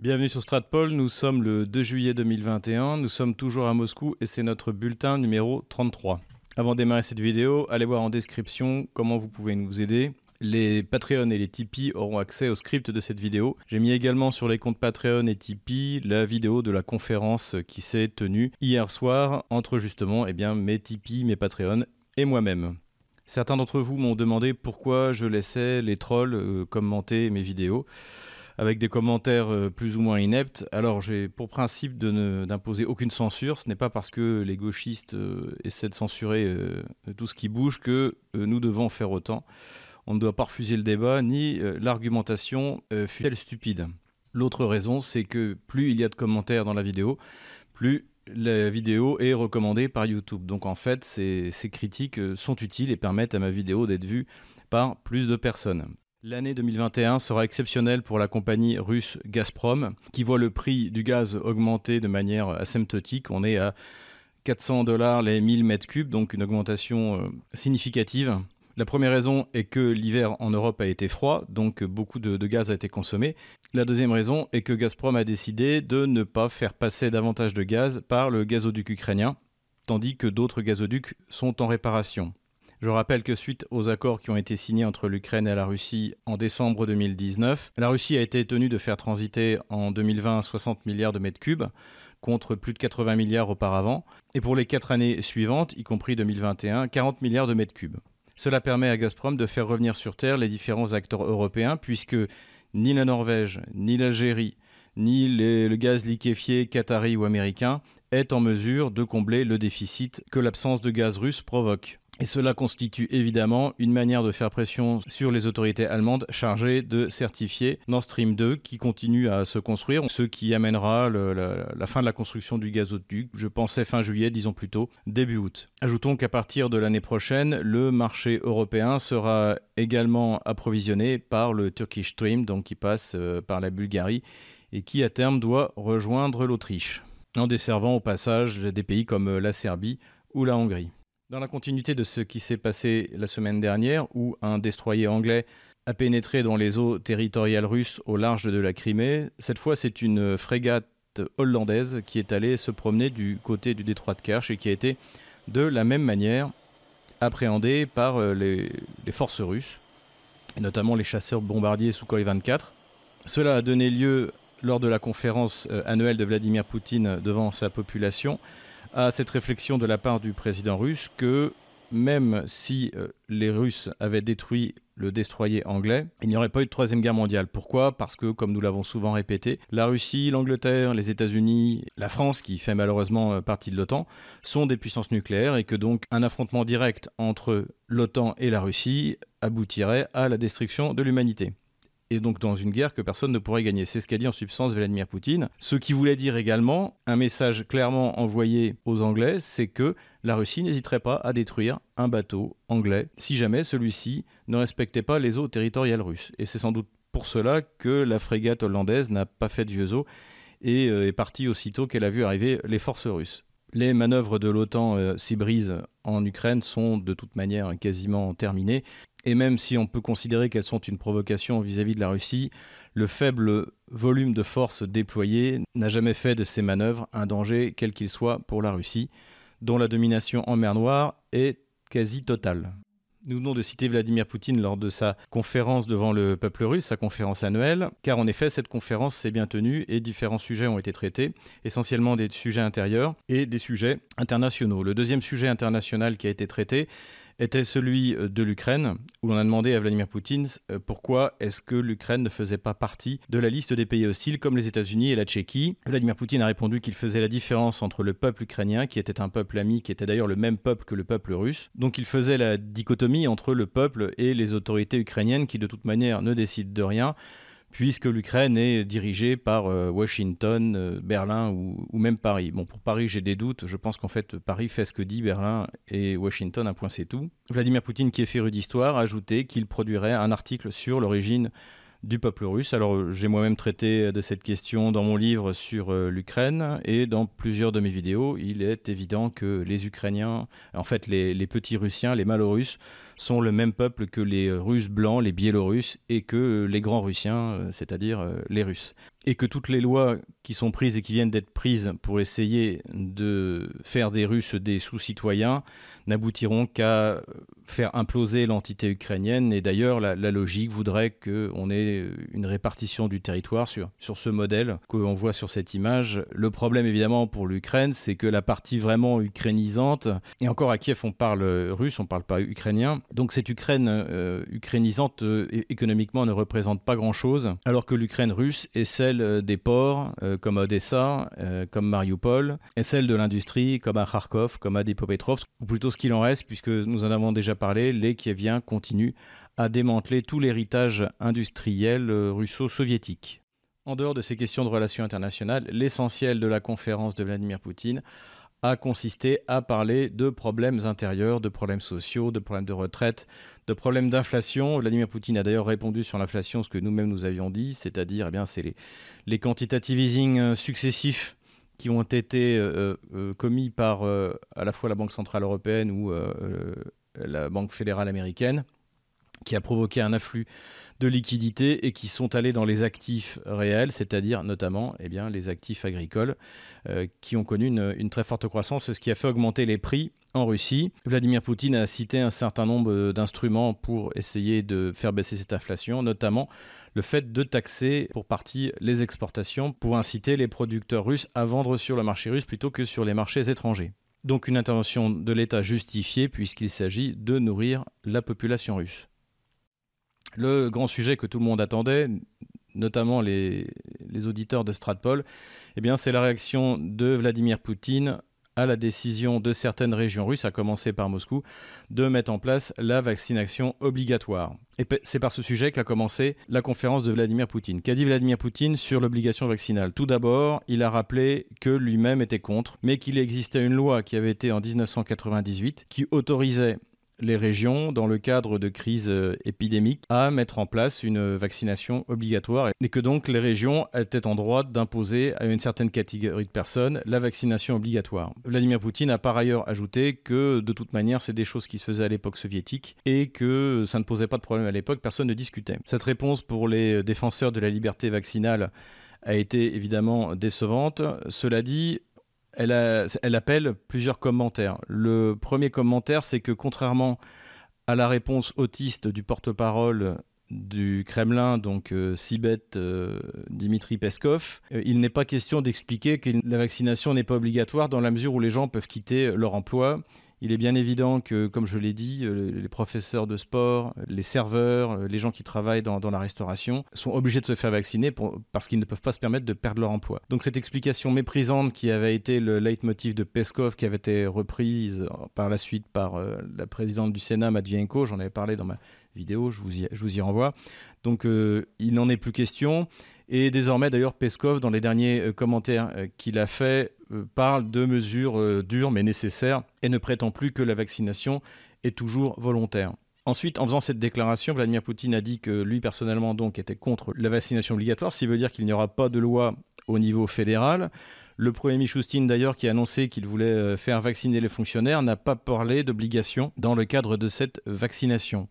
Bienvenue sur Stratpol, nous sommes le 2 juillet 2021, nous sommes toujours à Moscou et c'est notre bulletin numéro 33. Avant de démarrer cette vidéo, allez voir en description comment vous pouvez nous aider. Les Patreon et les Tipeee auront accès au script de cette vidéo. J'ai mis également sur les comptes Patreon et Tipeee la vidéo de la conférence qui s'est tenue hier soir entre justement eh bien, mes Tipeee, mes Patreon et moi-même. Certains d'entre vous m'ont demandé pourquoi je laissais les trolls euh, commenter mes vidéos avec des commentaires euh, plus ou moins ineptes. Alors j'ai pour principe d'imposer aucune censure. Ce n'est pas parce que les gauchistes euh, essaient de censurer euh, tout ce qui bouge que nous devons faire autant. On ne doit pas refuser le débat, ni l'argumentation fut-elle stupide. L'autre raison, c'est que plus il y a de commentaires dans la vidéo, plus la vidéo est recommandée par YouTube. Donc en fait, ces critiques sont utiles et permettent à ma vidéo d'être vue par plus de personnes. L'année 2021 sera exceptionnelle pour la compagnie russe Gazprom, qui voit le prix du gaz augmenter de manière asymptotique. On est à 400 dollars les 1000 mètres cubes, donc une augmentation euh, significative. La première raison est que l'hiver en Europe a été froid, donc beaucoup de, de, gaz a été consommé. La deuxième raison est que Gazprom a décidé de ne pas faire passer davantage de gaz par le gazoduc ukrainien, tandis que d'autres gazoducs sont en réparation. Je rappelle que suite aux accords qui ont été signés entre l'Ukraine et la Russie en décembre 2019, la Russie a été tenue de faire transiter en 2020 60 milliards de mètres cubes contre plus de 80 milliards auparavant, et pour les quatre années suivantes, y compris 2021, 40 milliards de mètres cubes. Cela permet à Gazprom de faire revenir sur Terre les différents acteurs européens, puisque ni la Norvège, ni l'Algérie, ni le gaz liquéfié qatari ou américain est en mesure de combler le déficit que l'absence de gaz russe provoque. Et cela constitue évidemment une manière de faire pression sur les autorités allemandes chargées de certifier Nord Stream 2 qui continue à se construire, ce qui amènera la, fin de la construction du gazoduc, je pensais fin juillet, disons plutôt début août. Ajoutons qu'à partir de l'année prochaine, le marché européen sera également approvisionné par le Turkish Stream, donc qui passe euh, par la Bulgarie et qui à terme doit rejoindre l'Autriche, en desservant au passage des pays comme la Serbie ou la Hongrie. Dans la continuité de ce qui s'est passé la semaine dernière, où un destroyer anglais a pénétré dans les eaux territoriales russes au large de la Crimée, cette fois c'est une frégate hollandaise qui est allée se promener du côté du détroit de Kerch et qui a été de la même manière appréhendée par euh, les, forces russes, notamment les chasseurs bombardiers Sukhoi 24. Cela a donné lieu lors de la conférence euh, annuelle de Vladimir Poutine devant sa population à cette réflexion de la part du président russe que même si euh, les Russes avaient détruit le destroyer anglais, il n'y aurait pas eu de troisième guerre mondiale. Pourquoi? Parce que, comme nous l'avons souvent répété, la Russie, l'Angleterre, les États-Unis, la France, qui fait malheureusement euh, partie de l'OTAN, sont des puissances nucléaires et que donc un affrontement direct entre l'OTAN et la Russie aboutirait à la destruction de l'humanité et donc dans une guerre que personne ne pourrait gagner. C'est ce qu'a dit en substance Vladimir Poutine. Ce qui voulait dire également un message clairement envoyé aux Anglais, c'est que la Russie n'hésiterait pas à détruire un bateau anglais si jamais celui-ci ne respectait pas les eaux territoriales russes. Et c'est sans doute pour cela que la frégate hollandaise n'a pas fait de vieux os et euh, est partie aussitôt qu'elle a vu arriver les forces russes. Les manœuvres de l'OTAN euh, brisent en Ukraine sont de toute manière quasiment terminées. Et même si on peut considérer qu'elles sont une provocation vis-à-vis de la Russie, le faible volume de forces déployées n'a jamais fait de ces manœuvres un danger quel qu'il soit pour la Russie, dont la domination en mer Noire est quasi totale. Nous venons de citer Vladimir Poutine lors de sa conférence devant le peuple russe, sa conférence annuelle, car en effet cette conférence s'est bien tenue et différents sujets ont été traités, essentiellement des sujets intérieurs et des sujets internationaux. Le deuxième sujet international qui a été traité était celui euh, de l'Ukraine, où l'on a demandé à Vladimir Poutine euh, pourquoi est-ce que l'Ukraine ne faisait pas partie de la liste des pays hostiles comme les États-Unis et la Tchéquie. Vladimir Poutine a répondu qu'il faisait la différence entre le peuple ukrainien, qui était un peuple ami, qui était d'ailleurs le même peuple que le peuple russe. Donc il faisait la dichotomie entre le peuple et les autorités ukrainiennes qui de toute manière ne décident de rien puisque l'Ukraine est dirigée par euh, Washington, euh, Berlin ou, même Paris. Bon, pour Paris, j'ai des doutes. Je pense qu'en fait, Paris fait ce que dit Berlin et Washington, un point c'est tout. Vladimir Poutine, qui est féru d'histoire, a ajouté qu'il produirait un article sur l'origine du peuple russe. Alors j'ai moi-même traité de cette question dans mon livre sur euh, l'Ukraine et dans plusieurs de mes vidéos. Il est évident que les Ukrainiens, en fait les, les petits Russiens, les Malorusses, sont le même peuple que les Russes blancs, les Biélorusses et que les grands Russiens, c'est-à-dire les Russes et que toutes les lois qui sont prises et qui viennent d'être prises pour essayer de faire des Russes des sous-citoyens n'aboutiront qu'à faire imploser l'entité ukrainienne. Et d'ailleurs, la, logique voudrait qu'on ait une répartition du territoire sur, sur ce modèle qu'on voit sur cette image. Le problème, évidemment, pour l'Ukraine, c'est que la partie vraiment ukrainisante, et encore à Kiev, on parle russe, on ne parle pas ukrainien, donc cette Ukraine euh, ukrainisante, euh, économiquement, ne représente pas grand-chose, alors que l'Ukraine russe est euh, des ports, comme Odessa, comme Mariupol, et celle de l'industrie, comme à Kharkov, comme à Dnipropetrovsk, ou plutôt qu'il en reste, puisque nous en avons déjà parlé, les Kieviens continuent à démanteler tout l'héritage industriel euh, russo-soviétique. En dehors de ces questions de relations internationales, l'essentiel de la conférence de Vladimir Poutine a consisté à parler de problèmes intérieurs, de problèmes sociaux, de problèmes de retraite, de problèmes d'inflation. Vladimir Poutine a d'ailleurs répondu sur l'inflation ce que nous-mêmes nous avions dit, c'est-à-dire eh bien c'est les, quantitative easing euh, successifs qui ont été euh, euh, commis par à la fois la Banque Centrale Européenne ou la Banque Fédérale Américaine, qui a provoqué un afflux de liquidités et qui sont allés dans les actifs réels, c'est-à-dire notamment eh bien, les actifs agricoles, qui ont connu une, très forte croissance, ce qui a fait augmenter les prix en Russie. Vladimir Poutine a cité un certain nombre d'instruments pour essayer de faire baisser cette inflation, notamment le fait de taxer pour partie les exportations pour inciter les producteurs russes à vendre sur le marché russe plutôt que sur les marchés étrangers. Donc une intervention de l'État justifiée puisqu'il s'agit de nourrir la population russe. Le grand sujet que tout le monde attendait, notamment les, auditeurs de Stratpol, eh bien, c'est la réaction de Vladimir Poutine à la décision de certaines régions russes, à commencer par Moscou, de mettre en place la vaccination obligatoire. Et c'est par ce sujet qu'a commencé la conférence de Vladimir Poutine. Qu'a dit Vladimir Poutine sur l'obligation vaccinale? Tout d'abord, il a rappelé que lui-même était contre, mais qu'il existait une loi qui avait été en 1998 qui autorisait les régions, dans le cadre de crises euh, épidémiques, à mettre en place une vaccination obligatoire et que donc les régions étaient en droit d'imposer à une certaine catégorie de personnes la vaccination obligatoire. Vladimir Poutine a par ailleurs ajouté que de toute manière c'est des choses qui se faisaient à l'époque soviétique et que ça ne posait pas de problème à l'époque, personne ne discutait. Cette réponse pour les défenseurs de la liberté vaccinale a été évidemment décevante. Cela dit, elle, appelle plusieurs commentaires. Le premier commentaire, c'est que contrairement à la réponse autiste du porte-parole du Kremlin, donc euh, Sibet euh, Dimitri Peskov, euh, il n'est pas question d'expliquer que la vaccination n'est pas obligatoire dans la mesure où les gens peuvent quitter leur emploi il est bien évident que, comme je l'ai dit, euh, les professeurs de sport, les serveurs, euh, les gens qui travaillent dans, la restauration sont obligés de se faire vacciner parce qu'ils ne peuvent pas se permettre de perdre leur emploi. Donc cette explication méprisante qui avait été le leitmotiv de Peskov, qui avait été reprise euh, par la suite par la présidente du Sénat, Matvienko, j'en avais parlé dans ma vidéo, je vous y, je vous y renvoie. Donc il n'en est plus question. Et désormais, d'ailleurs, Peskov, dans les derniers commentaires qu'il a fait, euh, parle de mesures euh, dures mais nécessaires et ne prétend plus que la vaccination est toujours volontaire. Ensuite, en faisant cette déclaration, Vladimir Poutine a dit que lui personnellement donc était contre la vaccination obligatoire, ce qui veut dire qu'il n'y aura pas de loi au niveau fédéral. Le premier Michoustine d'ailleurs qui a annoncé qu'il voulait euh, faire vacciner les fonctionnaires n'a pas parlé d'obligation dans le cadre de cette vaccination.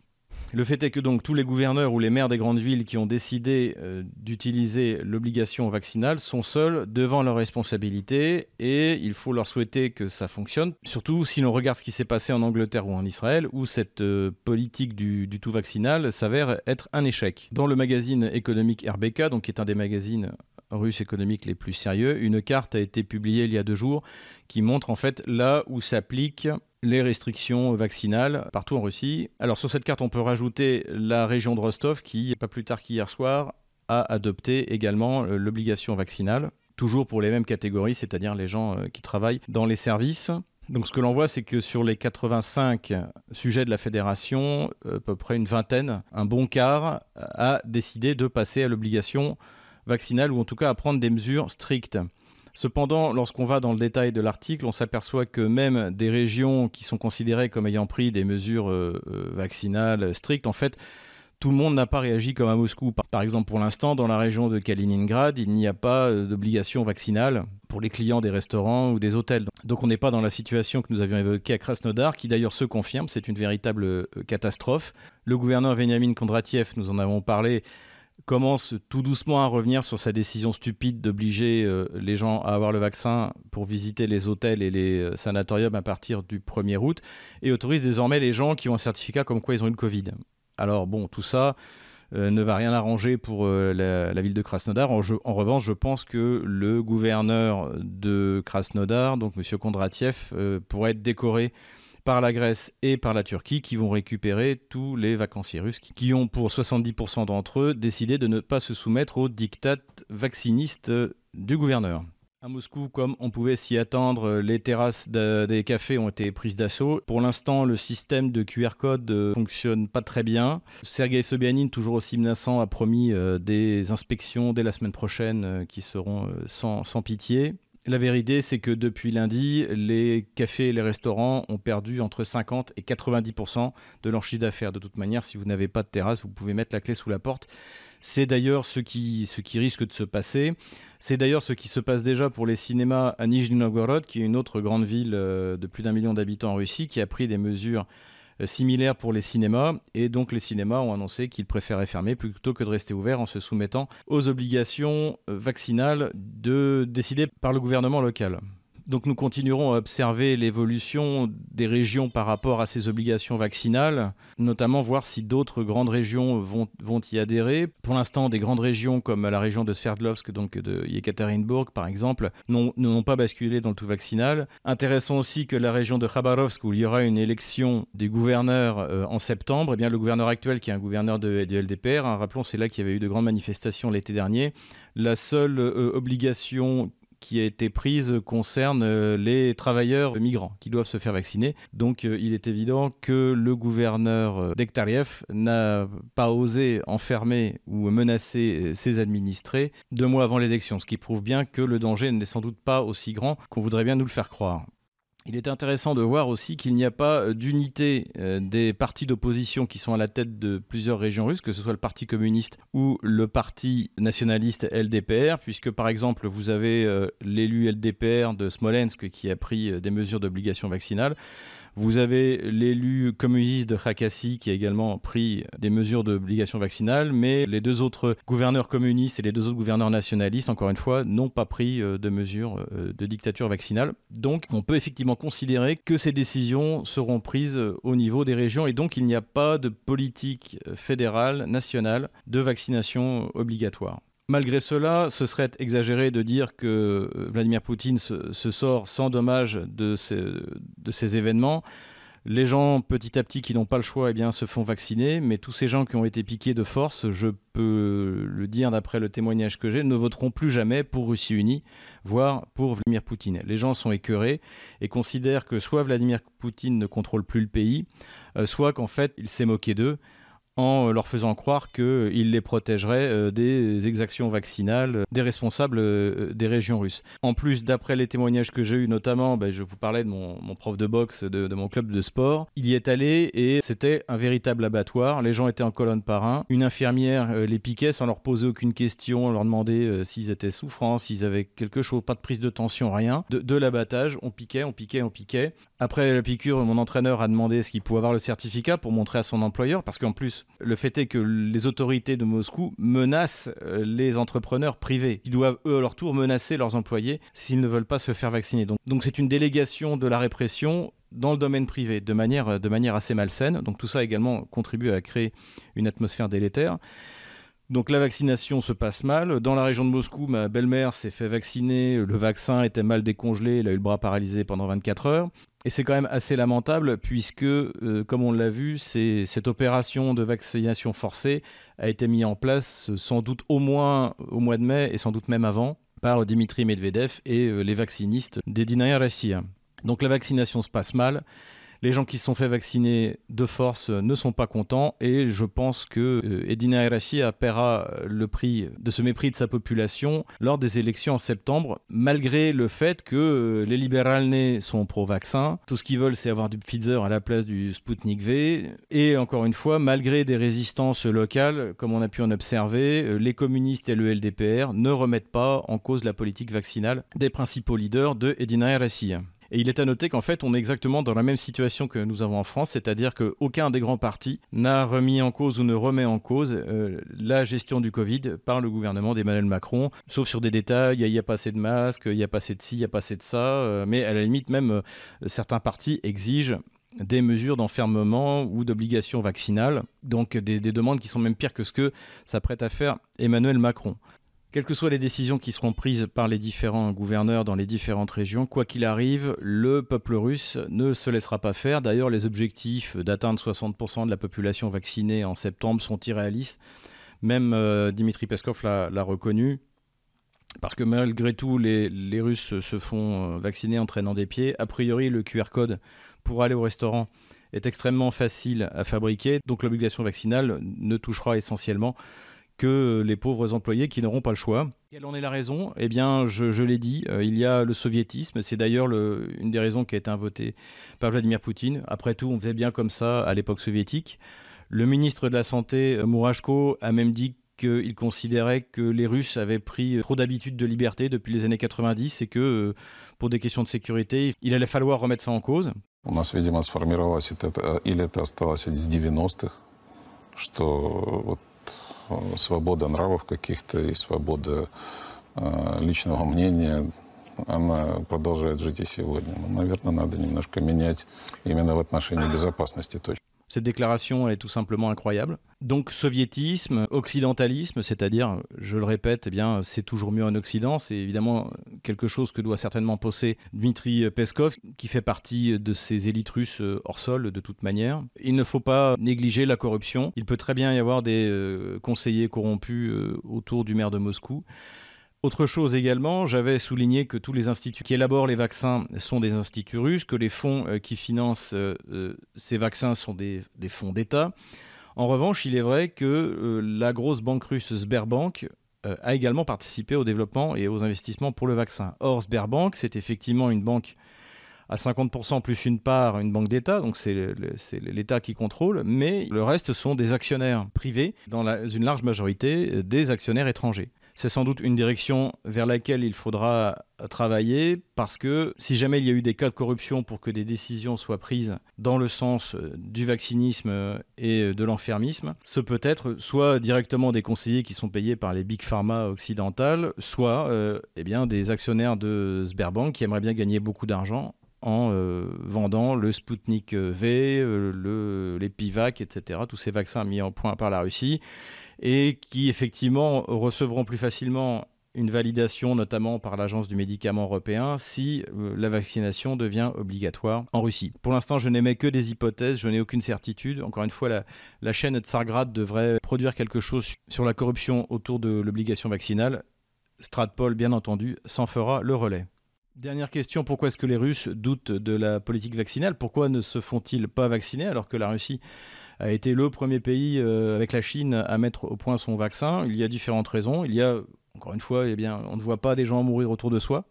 Le fait est que donc tous les gouverneurs ou les maires des grandes villes qui ont décidé euh, d'utiliser l'obligation vaccinale sont seuls devant leurs responsabilités et il faut leur souhaiter que ça fonctionne. Surtout si l'on regarde ce qui s'est passé en Angleterre ou en Israël où cette euh, politique du, tout vaccinal s'avère être un échec. Dans le magazine économique RBK, donc qui est un des magazines russes économiques les plus sérieux, une carte a été publiée il y a deux jours qui montre en fait là où s'applique les restrictions vaccinales partout en Russie. Alors sur cette carte, on peut rajouter la région de Rostov qui, pas plus tard qu'hier soir, a adopté également euh, l'obligation vaccinale, toujours pour les mêmes catégories, c'est-à-dire les gens euh, qui travaillent dans les services. Donc ce que l'on voit, c'est que sur les 85 sujets de la fédération, euh, à peu près une vingtaine, un bon quart, a décidé de passer à l'obligation vaccinale ou en tout cas à prendre des mesures strictes. Cependant, lorsqu'on va dans le détail de l'article, on s'aperçoit que même des régions qui sont considérées comme ayant pris des mesures euh, euh, vaccinales strictes, en fait, tout le monde n'a pas réagi comme à Moscou. Par exemple, pour l'instant, dans la région de Kaliningrad, il n'y a pas euh, d'obligation vaccinale pour les clients des restaurants ou des hôtels. Donc on n'est pas dans la situation que nous avions évoquée à Krasnodar, qui d'ailleurs se confirme, c'est une véritable euh, catastrophe. Le gouverneur Veniamin Kondratiev, nous en avons parlé, commence tout doucement à revenir sur sa décision stupide d'obliger euh, les gens à avoir le vaccin pour visiter les hôtels et les sanatoriums à partir du 1er août et autorise désormais les gens qui ont un certificat comme quoi ils ont eu le Covid. Alors bon, tout ça euh, ne va rien arranger pour euh, la, ville de Krasnodar. En, revanche, je pense que le gouverneur de Krasnodar, donc M. Kondratiev, euh, pourrait être décoré par la Grèce et par la Turquie qui vont récupérer tous les vacanciers russes qui ont pour 70% d'entre eux décidé de ne pas se soumettre aux diktats vaccinistes du gouverneur. À Moscou, comme on pouvait s'y attendre, les terrasses des cafés ont été prises d'assaut. Pour l'instant, le système de QR code ne euh, fonctionne pas très bien. Sergei Sobyanin, toujours aussi menaçant, a promis euh, des inspections dès la semaine prochaine euh, qui seront sans pitié. La vérité, c'est que depuis lundi, les cafés et les restaurants ont perdu entre 50 et 90% de leur chiffre d'affaires. De toute manière, si vous n'avez pas de terrasse, vous pouvez mettre la clé sous la porte. C'est d'ailleurs ce qui, risque de se passer. C'est d'ailleurs ce qui se passe déjà pour les cinémas à Nijni Novgorod, qui est une autre grande ville euh, de plus d'un million d'habitants en Russie, qui a pris des mesures euh, similaires pour les cinémas. Et donc les cinémas ont annoncé qu'ils préféraient fermer plutôt que de rester ouverts en se soumettant aux obligations euh, vaccinales de, décidées par le gouvernement local. Donc nous continuerons à observer l'évolution des régions par rapport à ces obligations vaccinales, notamment voir si d'autres grandes régions vont, vont y adhérer. Pour l'instant, des grandes régions comme la région de Sverdlovsk, donc de Yekaterinburg par exemple, n'ont pas basculé dans le tout vaccinal. Intéressant aussi que la région de Khabarovsk, où il y aura une élection des gouverneurs euh, en septembre, eh bien le gouverneur actuel, qui est un gouverneur de, LDPR, hein, rappelons c'est là qu'il y avait eu de grandes manifestations l'été dernier, la seule euh, obligation qui a été prise concerne euh, les travailleurs migrants qui doivent se faire vacciner. Donc euh, il est évident que le gouverneur euh, Dektariev n'a pas osé enfermer ou menacer ses administrés deux mois avant l'élection, ce qui prouve bien que le danger n'est sans doute pas aussi grand qu'on voudrait bien nous le faire croire. Il est intéressant de voir aussi qu'il n'y a pas euh, d'unité euh, des partis d'opposition qui sont à la tête de plusieurs régions russes, que ce soit le Parti communiste ou le Parti nationaliste LDPR, puisque par exemple vous avez euh, l'élu LDPR de Smolensk qui a pris des mesures d'obligation vaccinale. Vous avez l'élu communiste de Khakassi qui a également pris des mesures d'obligation vaccinale, mais les deux autres gouverneurs communistes et les deux autres gouverneurs nationalistes, encore une fois, n'ont pas pris euh, de mesures euh, de dictature vaccinale. Donc on peut effectivement considérer que ces décisions seront prises euh, au niveau des régions et donc il n'y a pas de politique fédérale, nationale de vaccination obligatoire. Malgré cela, ce serait exagéré de dire que euh, Vladimir Poutine se, sort sans dommage de ces, événements. Les gens, petit à petit, qui n'ont pas le choix, eh se font vacciner, mais tous ces gens qui ont été piqués de force, je peux le dire d'après le témoignage que j'ai, ne voteront plus jamais pour Russie unie, voire pour Vladimir Poutine. Les gens sont écœurés et considèrent que soit Vladimir Poutine ne contrôle plus le pays, euh, soit qu'en fait, il s'est moqué d'eux en leur faisant croire qu'il les protégerait euh, des exactions vaccinales euh, des responsables euh, des régions russes. En plus, d'après les témoignages que j'ai eus, notamment, ben, je vous parlais de mon, prof de boxe de, mon club de sport, il y est allé et c'était un véritable abattoir. Les gens étaient en colonne par un. Une infirmière les piquait sans leur poser aucune question, leur demander s'ils étaient souffrants, s'ils avaient quelque chose, pas de prise de tension, rien. De l'abattage, on piquait, on piquait, on piquait. Après la piqûre, mon entraîneur a demandé ce qu'il pouvait avoir le certificat pour montrer à son employeur, parce qu'en plus, le fait est que les autorités de Moscou menacent euh, les entrepreneurs privés. Ils doivent, eux, à leur tour, menacer leurs employés s'ils ne veulent pas se faire vacciner. Donc, c'est une délégation de la répression dans le domaine privé, de manière, de manière assez malsaine. Donc tout ça également contribue à créer une atmosphère délétère. Donc la vaccination se passe mal. Dans la région de Moscou, ma belle-mère s'est fait vacciner, le vaccin était mal décongelé, elle a eu le bras paralysé pendant 24 heures. Et c'est quand même assez lamentable puisque, euh, comme on l'a vu, cette opération de vaccination forcée a été mise en place sans doute au moins au mois de mai et sans doute même avant par Dimitri Medvedev et euh, les vaccinistes des Dinaya Donc la vaccination se passe mal. Les gens qui se sont fait vacciner de force ne sont pas contents et je pense que euh, Edina Erassi paiera le prix de ce mépris de sa population lors des élections en septembre, malgré le fait que euh, les libérales nés sont pro-vaccin. Tout ce qu'ils veulent, c'est avoir du Pfizer à la place du Sputnik V. Et encore une fois, malgré des résistances locales, comme on a pu en observer, euh, les communistes et le LDPR ne remettent pas en cause la politique vaccinale des principaux leaders de Edina Erassi. Et il est à noter qu'en fait, on est exactement dans la même situation que nous avons en France, c'est-à-dire qu'aucun des grands partis n'a remis en cause ou ne remet en cause euh, la gestion du Covid par le gouvernement d'Emmanuel Macron, sauf sur des détails, il n'y a, pas assez de masques, il n'y a pas assez de ci, il n'y a pas assez de ça, euh, mais à la limite, même euh, certains partis exigent des mesures d'enfermement ou d'obligation vaccinale, donc des, des, demandes qui sont même pires que ce que s'apprête à faire Emmanuel Macron. Quelles que soient les décisions qui seront prises par les différents gouverneurs dans les différentes régions, quoi qu'il arrive, le peuple russe ne se laissera pas faire. D'ailleurs, les objectifs d'atteindre 60% de la population vaccinée en septembre sont irréalistes. Même euh, Dimitri Peskov l'a reconnu. Parce que malgré tout, les, Russes se font euh, vacciner en traînant des pieds. A priori, le QR code pour aller au restaurant est extrêmement facile à fabriquer. Donc l'obligation vaccinale ne touchera essentiellement que les pauvres employés qui n'auront pas le choix. Quelle en est la raison Eh bien, je, l'ai dit, euh, il y a le soviétisme. C'est d'ailleurs une des raisons qui a été invotée par Vladimir Poutine. Après tout, on faisait bien comme ça à l'époque soviétique. Le ministre de la Santé, Mourashko, a même dit qu'il considérait que les Russes avaient pris trop d'habitudes de liberté depuis les années 90 et que, euh, pour des questions de sécurité, il allait falloir remettre ça en cause. У нас, видимо, сформировалось это, или это осталось из 90-х, что вот Свобода нравов каких-то и свобода э, личного мнения, она продолжает жить и сегодня. Но, наверное, надо немножко менять именно в отношении безопасности точно. Cette déclaration est tout simplement incroyable. Donc soviétisme, occidentalisme, c'est-à-dire, je le répète, eh c'est toujours mieux en Occident. C'est évidemment quelque chose que doit certainement poser Dmitri Peskov, qui fait partie de ces élites russes euh, hors sol de toute manière. Il ne faut pas négliger la corruption. Il peut très bien y avoir des euh, conseillers corrompus euh, autour du maire de Moscou. Autre chose également, j'avais souligné que tous les instituts qui élaborent les vaccins sont des instituts russes, que les fonds euh, qui financent euh, euh, ces vaccins sont des, fonds d'État. En revanche, il est vrai que la grosse banque russe Sberbank a également participé au développement et aux investissements pour le vaccin. Or, Sberbank, c'est effectivement une banque à 50% plus une part, une banque d'État, donc c'est l'État qui contrôle, mais le reste sont des actionnaires privés, dans une large majorité des actionnaires étrangers c'est sans doute une direction vers laquelle il faudra travailler parce que si jamais il y a eu des cas de corruption pour que des décisions soient prises dans le sens euh, du vaccinisme euh, et euh, de l'enfermisme, ce peut être soit directement des conseillers qui sont payés par les big pharma occidentales, soit eh des actionnaires de Sberbank qui aimeraient bien gagner beaucoup d'argent en vendant le Sputnik V, le, les Pivac, etc., tous ces vaccins mis en point par la Russie et qui effectivement recevront plus facilement une validation notamment par l'Agence du médicament européen si euh, la vaccination devient obligatoire en Russie. Pour l'instant, je n'émets que des hypothèses, je n'ai aucune certitude. Encore une fois, la, chaîne Tsargrad devrait produire quelque chose sur la corruption autour de l'obligation vaccinale. Stratpol, bien entendu, s'en fera le relais. Dernière question, pourquoi est-ce que les Russes doutent de la politique vaccinale? Pourquoi ne se font-ils pas vacciner alors que la Russie a été le premier pays euh, avec la Chine à mettre au point son vaccin? Il y a différentes raisons. Il y a, encore une fois, eh bien, on ne voit pas des gens mourir autour de soi.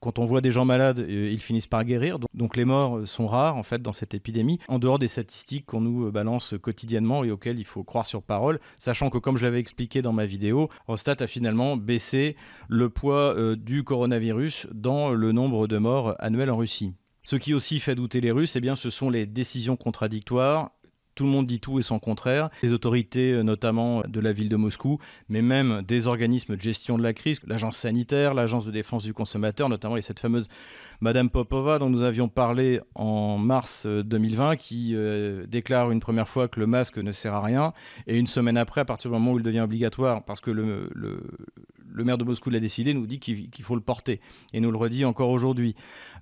Quand on voit des gens malades, euh, ils finissent par guérir. Donc les morts sont rares en fait dans cette épidémie, en dehors des statistiques qu'on nous balance quotidiennement et auxquelles il faut croire sur parole, sachant que comme je l'avais expliqué dans ma vidéo, Rostat a finalement baissé le poids euh, du coronavirus dans le nombre de morts annuels en Russie. Ce qui aussi fait douter les Russes, eh ce sont les décisions contradictoires tout le monde dit tout et son contraire. Les autorités, euh, notamment de la ville de Moscou, mais même des organismes de gestion de la crise, l'agence sanitaire, l'agence de défense du consommateur, notamment, et cette fameuse Madame Popova dont nous avions parlé en mars 2020, euh, qui euh, déclare une première fois que le masque ne sert à rien, et une semaine après, à partir du moment où il devient obligatoire, parce que le, le, maire de Moscou l'a décidé, nous dit qu'il faut le porter, et nous le redit encore aujourd'hui.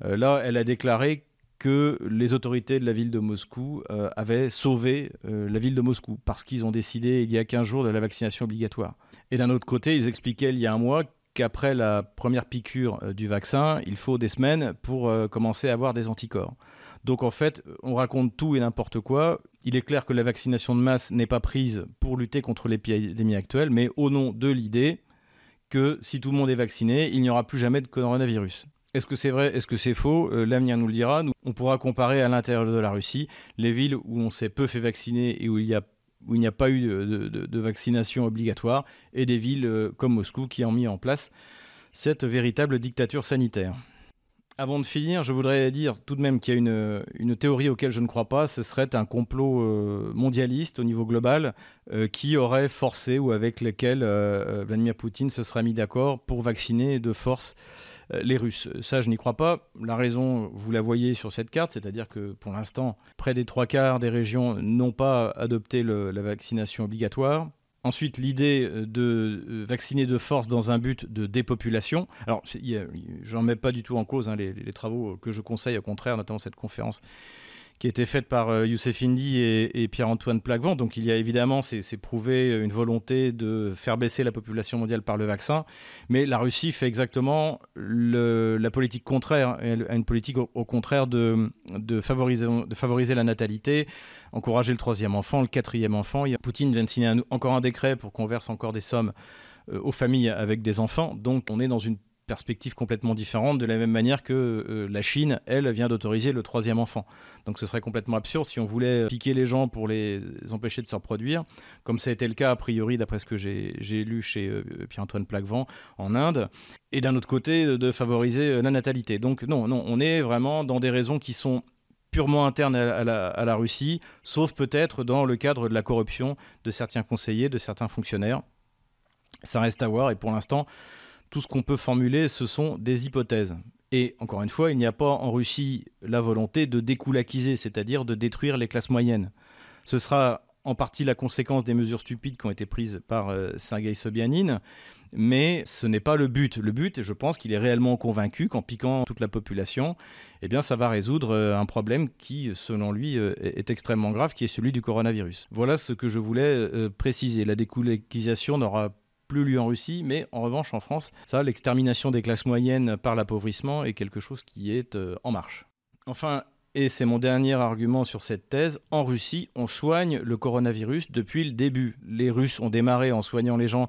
là, elle a déclaré que les autorités de la ville de Moscou euh, avaient sauvé euh, la ville de Moscou parce qu'ils ont décidé il y a 15 jours de la vaccination obligatoire. Et d'un autre côté, ils expliquaient il y a un mois qu'après la première piqûre euh, du vaccin, il faut des semaines pour commencer à avoir des anticorps. Donc en fait, on raconte tout et n'importe quoi. Il est clair que la vaccination de masse n'est pas prise pour lutter contre l'épidémie actuelle, mais au nom de l'idée que si tout le monde est vacciné, il n'y aura plus jamais de coronavirus. Est-ce que c'est vrai Est-ce que c'est faux? Euh, L'avenir nous le dira. on pourra comparer à l'intérieur de la Russie les villes où on s'est peu fait vacciner et où il n'y a pas eu de, vaccination obligatoire, et des villes euh, comme Moscou qui ont mis en place cette véritable dictature sanitaire. Avant de finir, je voudrais dire tout de même qu'il y a une, théorie auquel je ne crois pas, ce serait un complot euh, mondialiste au niveau global qui aurait forcé ou avec lequel Vladimir Poutine se serait mis d'accord pour vacciner de force les Russes. Ça, je n'y crois pas. La raison, vous la voyez sur cette carte, c'est-à-dire que pour l'instant, près des trois quarts des régions n'ont pas adopté la vaccination obligatoire. Ensuite, l'idée euh, de euh, vacciner de force dans un but de dépopulation. Alors, j'en mets pas du tout en cause hein, les, travaux que je conseille, au contraire, notamment cette conférence qui a été faite par euh, Youssef Indy et, Pierre-Antoine Plaquevent. Donc il y a évidemment, c'est prouvé, une volonté de faire baisser la population mondiale par le vaccin. Mais la Russie fait exactement la politique contraire, une politique au, contraire de, favoriser, de favoriser la natalité, encourager le troisième enfant, le quatrième enfant. Poutine vient de signer encore un décret pour qu'on verse encore des sommes euh, aux familles avec des enfants. Donc on est dans une perspective complètement différente, de la même manière que euh, la Chine, elle, vient d'autoriser le troisième enfant. Donc ce serait complètement absurde si on voulait piquer les gens pour les empêcher de se reproduire, comme ça a été le cas a priori, d'après ce que j'ai lu chez euh, Pierre-Antoine Plaquevent en Inde, et d'un autre côté, de favoriser euh, la natalité. Donc non, non, on est vraiment dans des raisons qui sont purement internes à la, à la Russie, sauf peut-être dans le cadre de la corruption de certains conseillers, de certains fonctionnaires. Ça reste à voir, et pour l'instant, tout ce qu'on peut formuler, ce sont des hypothèses. Et encore une fois, il n'y a pas en Russie la volonté de découlaquiser, c'est-à-dire de détruire les classes moyennes. Ce sera en partie la conséquence des mesures stupides qui ont été prises par euh, Sergei Sobyanin, mais ce n'est pas le but. Le but, et je pense qu'il est réellement convaincu qu'en piquant toute la population, eh bien, ça va résoudre euh, un problème qui, selon lui, euh, est extrêmement grave, qui est celui du coronavirus. Voilà ce que je voulais préciser. La découlakisation n'aura plus lieu en Russie, mais en revanche en France, ça, l'extermination des classes moyennes par l'appauvrissement est quelque chose qui est euh, en marche. Enfin, et c'est mon dernier argument sur cette thèse, en Russie, on soigne le coronavirus depuis le début. Les Russes ont démarré en soignant les gens.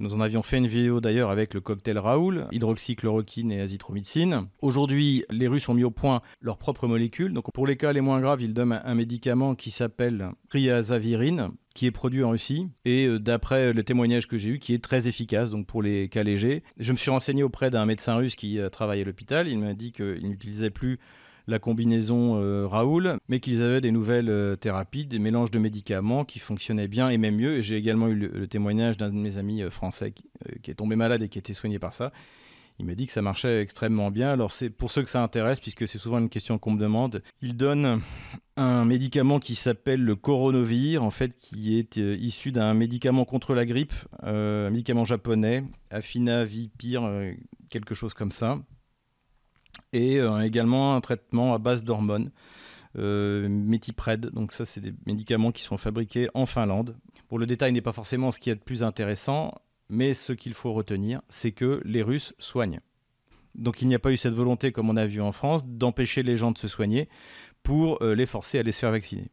Nous en avions fait une vidéo d'ailleurs avec le cocktail Raoul, hydroxychloroquine et azithromycine. Aujourd'hui, les Russes ont mis au point leurs propres molécules. Pour les cas les moins graves, ils donnent un médicament qui s'appelle triazavirine, qui est produit en Russie et euh, d'après le témoignage que j'ai eu qui est très efficace donc pour les cas légers. Je me suis renseigné auprès d'un médecin russe qui euh, travaille à l'hôpital, il m'a dit qu'il n'utilisait plus la combinaison euh, Raoul, mais qu'ils avaient des nouvelles thérapies, des mélanges de médicaments qui fonctionnaient bien et même mieux. Et j'ai également eu le, témoignage d'un de mes amis français qui, est tombé malade et qui a été soigné par ça il m'a dit que ça marchait extrêmement bien. Alors c'est pour ceux que ça intéresse, puisque c'est souvent une question qu'on me demande. Il donne un médicament qui s'appelle le Coronavir, en fait, qui est euh, issu d'un médicament contre la grippe, euh, un médicament japonais, Afinavipir, euh, quelque chose comme ça, et également un traitement à base d'hormones. Euh, donc ça c'est des médicaments qui sont fabriqués en Finlande. Pour le détail n'est pas forcément ce qui est de plus intéressant. Mais ce qu'il faut retenir, c'est que les Russes soignent. Donc il n'y a pas eu cette volonté, comme on a vu en France, d'empêcher les gens de se soigner pour euh, les forcer à aller se faire vacciner.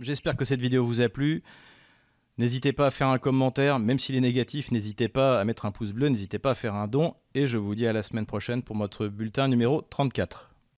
J'espère que cette vidéo vous a plu. N'hésitez pas à faire un commentaire, même s'il est négatif, n'hésitez pas à mettre un pouce bleu, n'hésitez pas à faire un don, et je vous dis à la semaine prochaine pour notre bulletin numéro 34.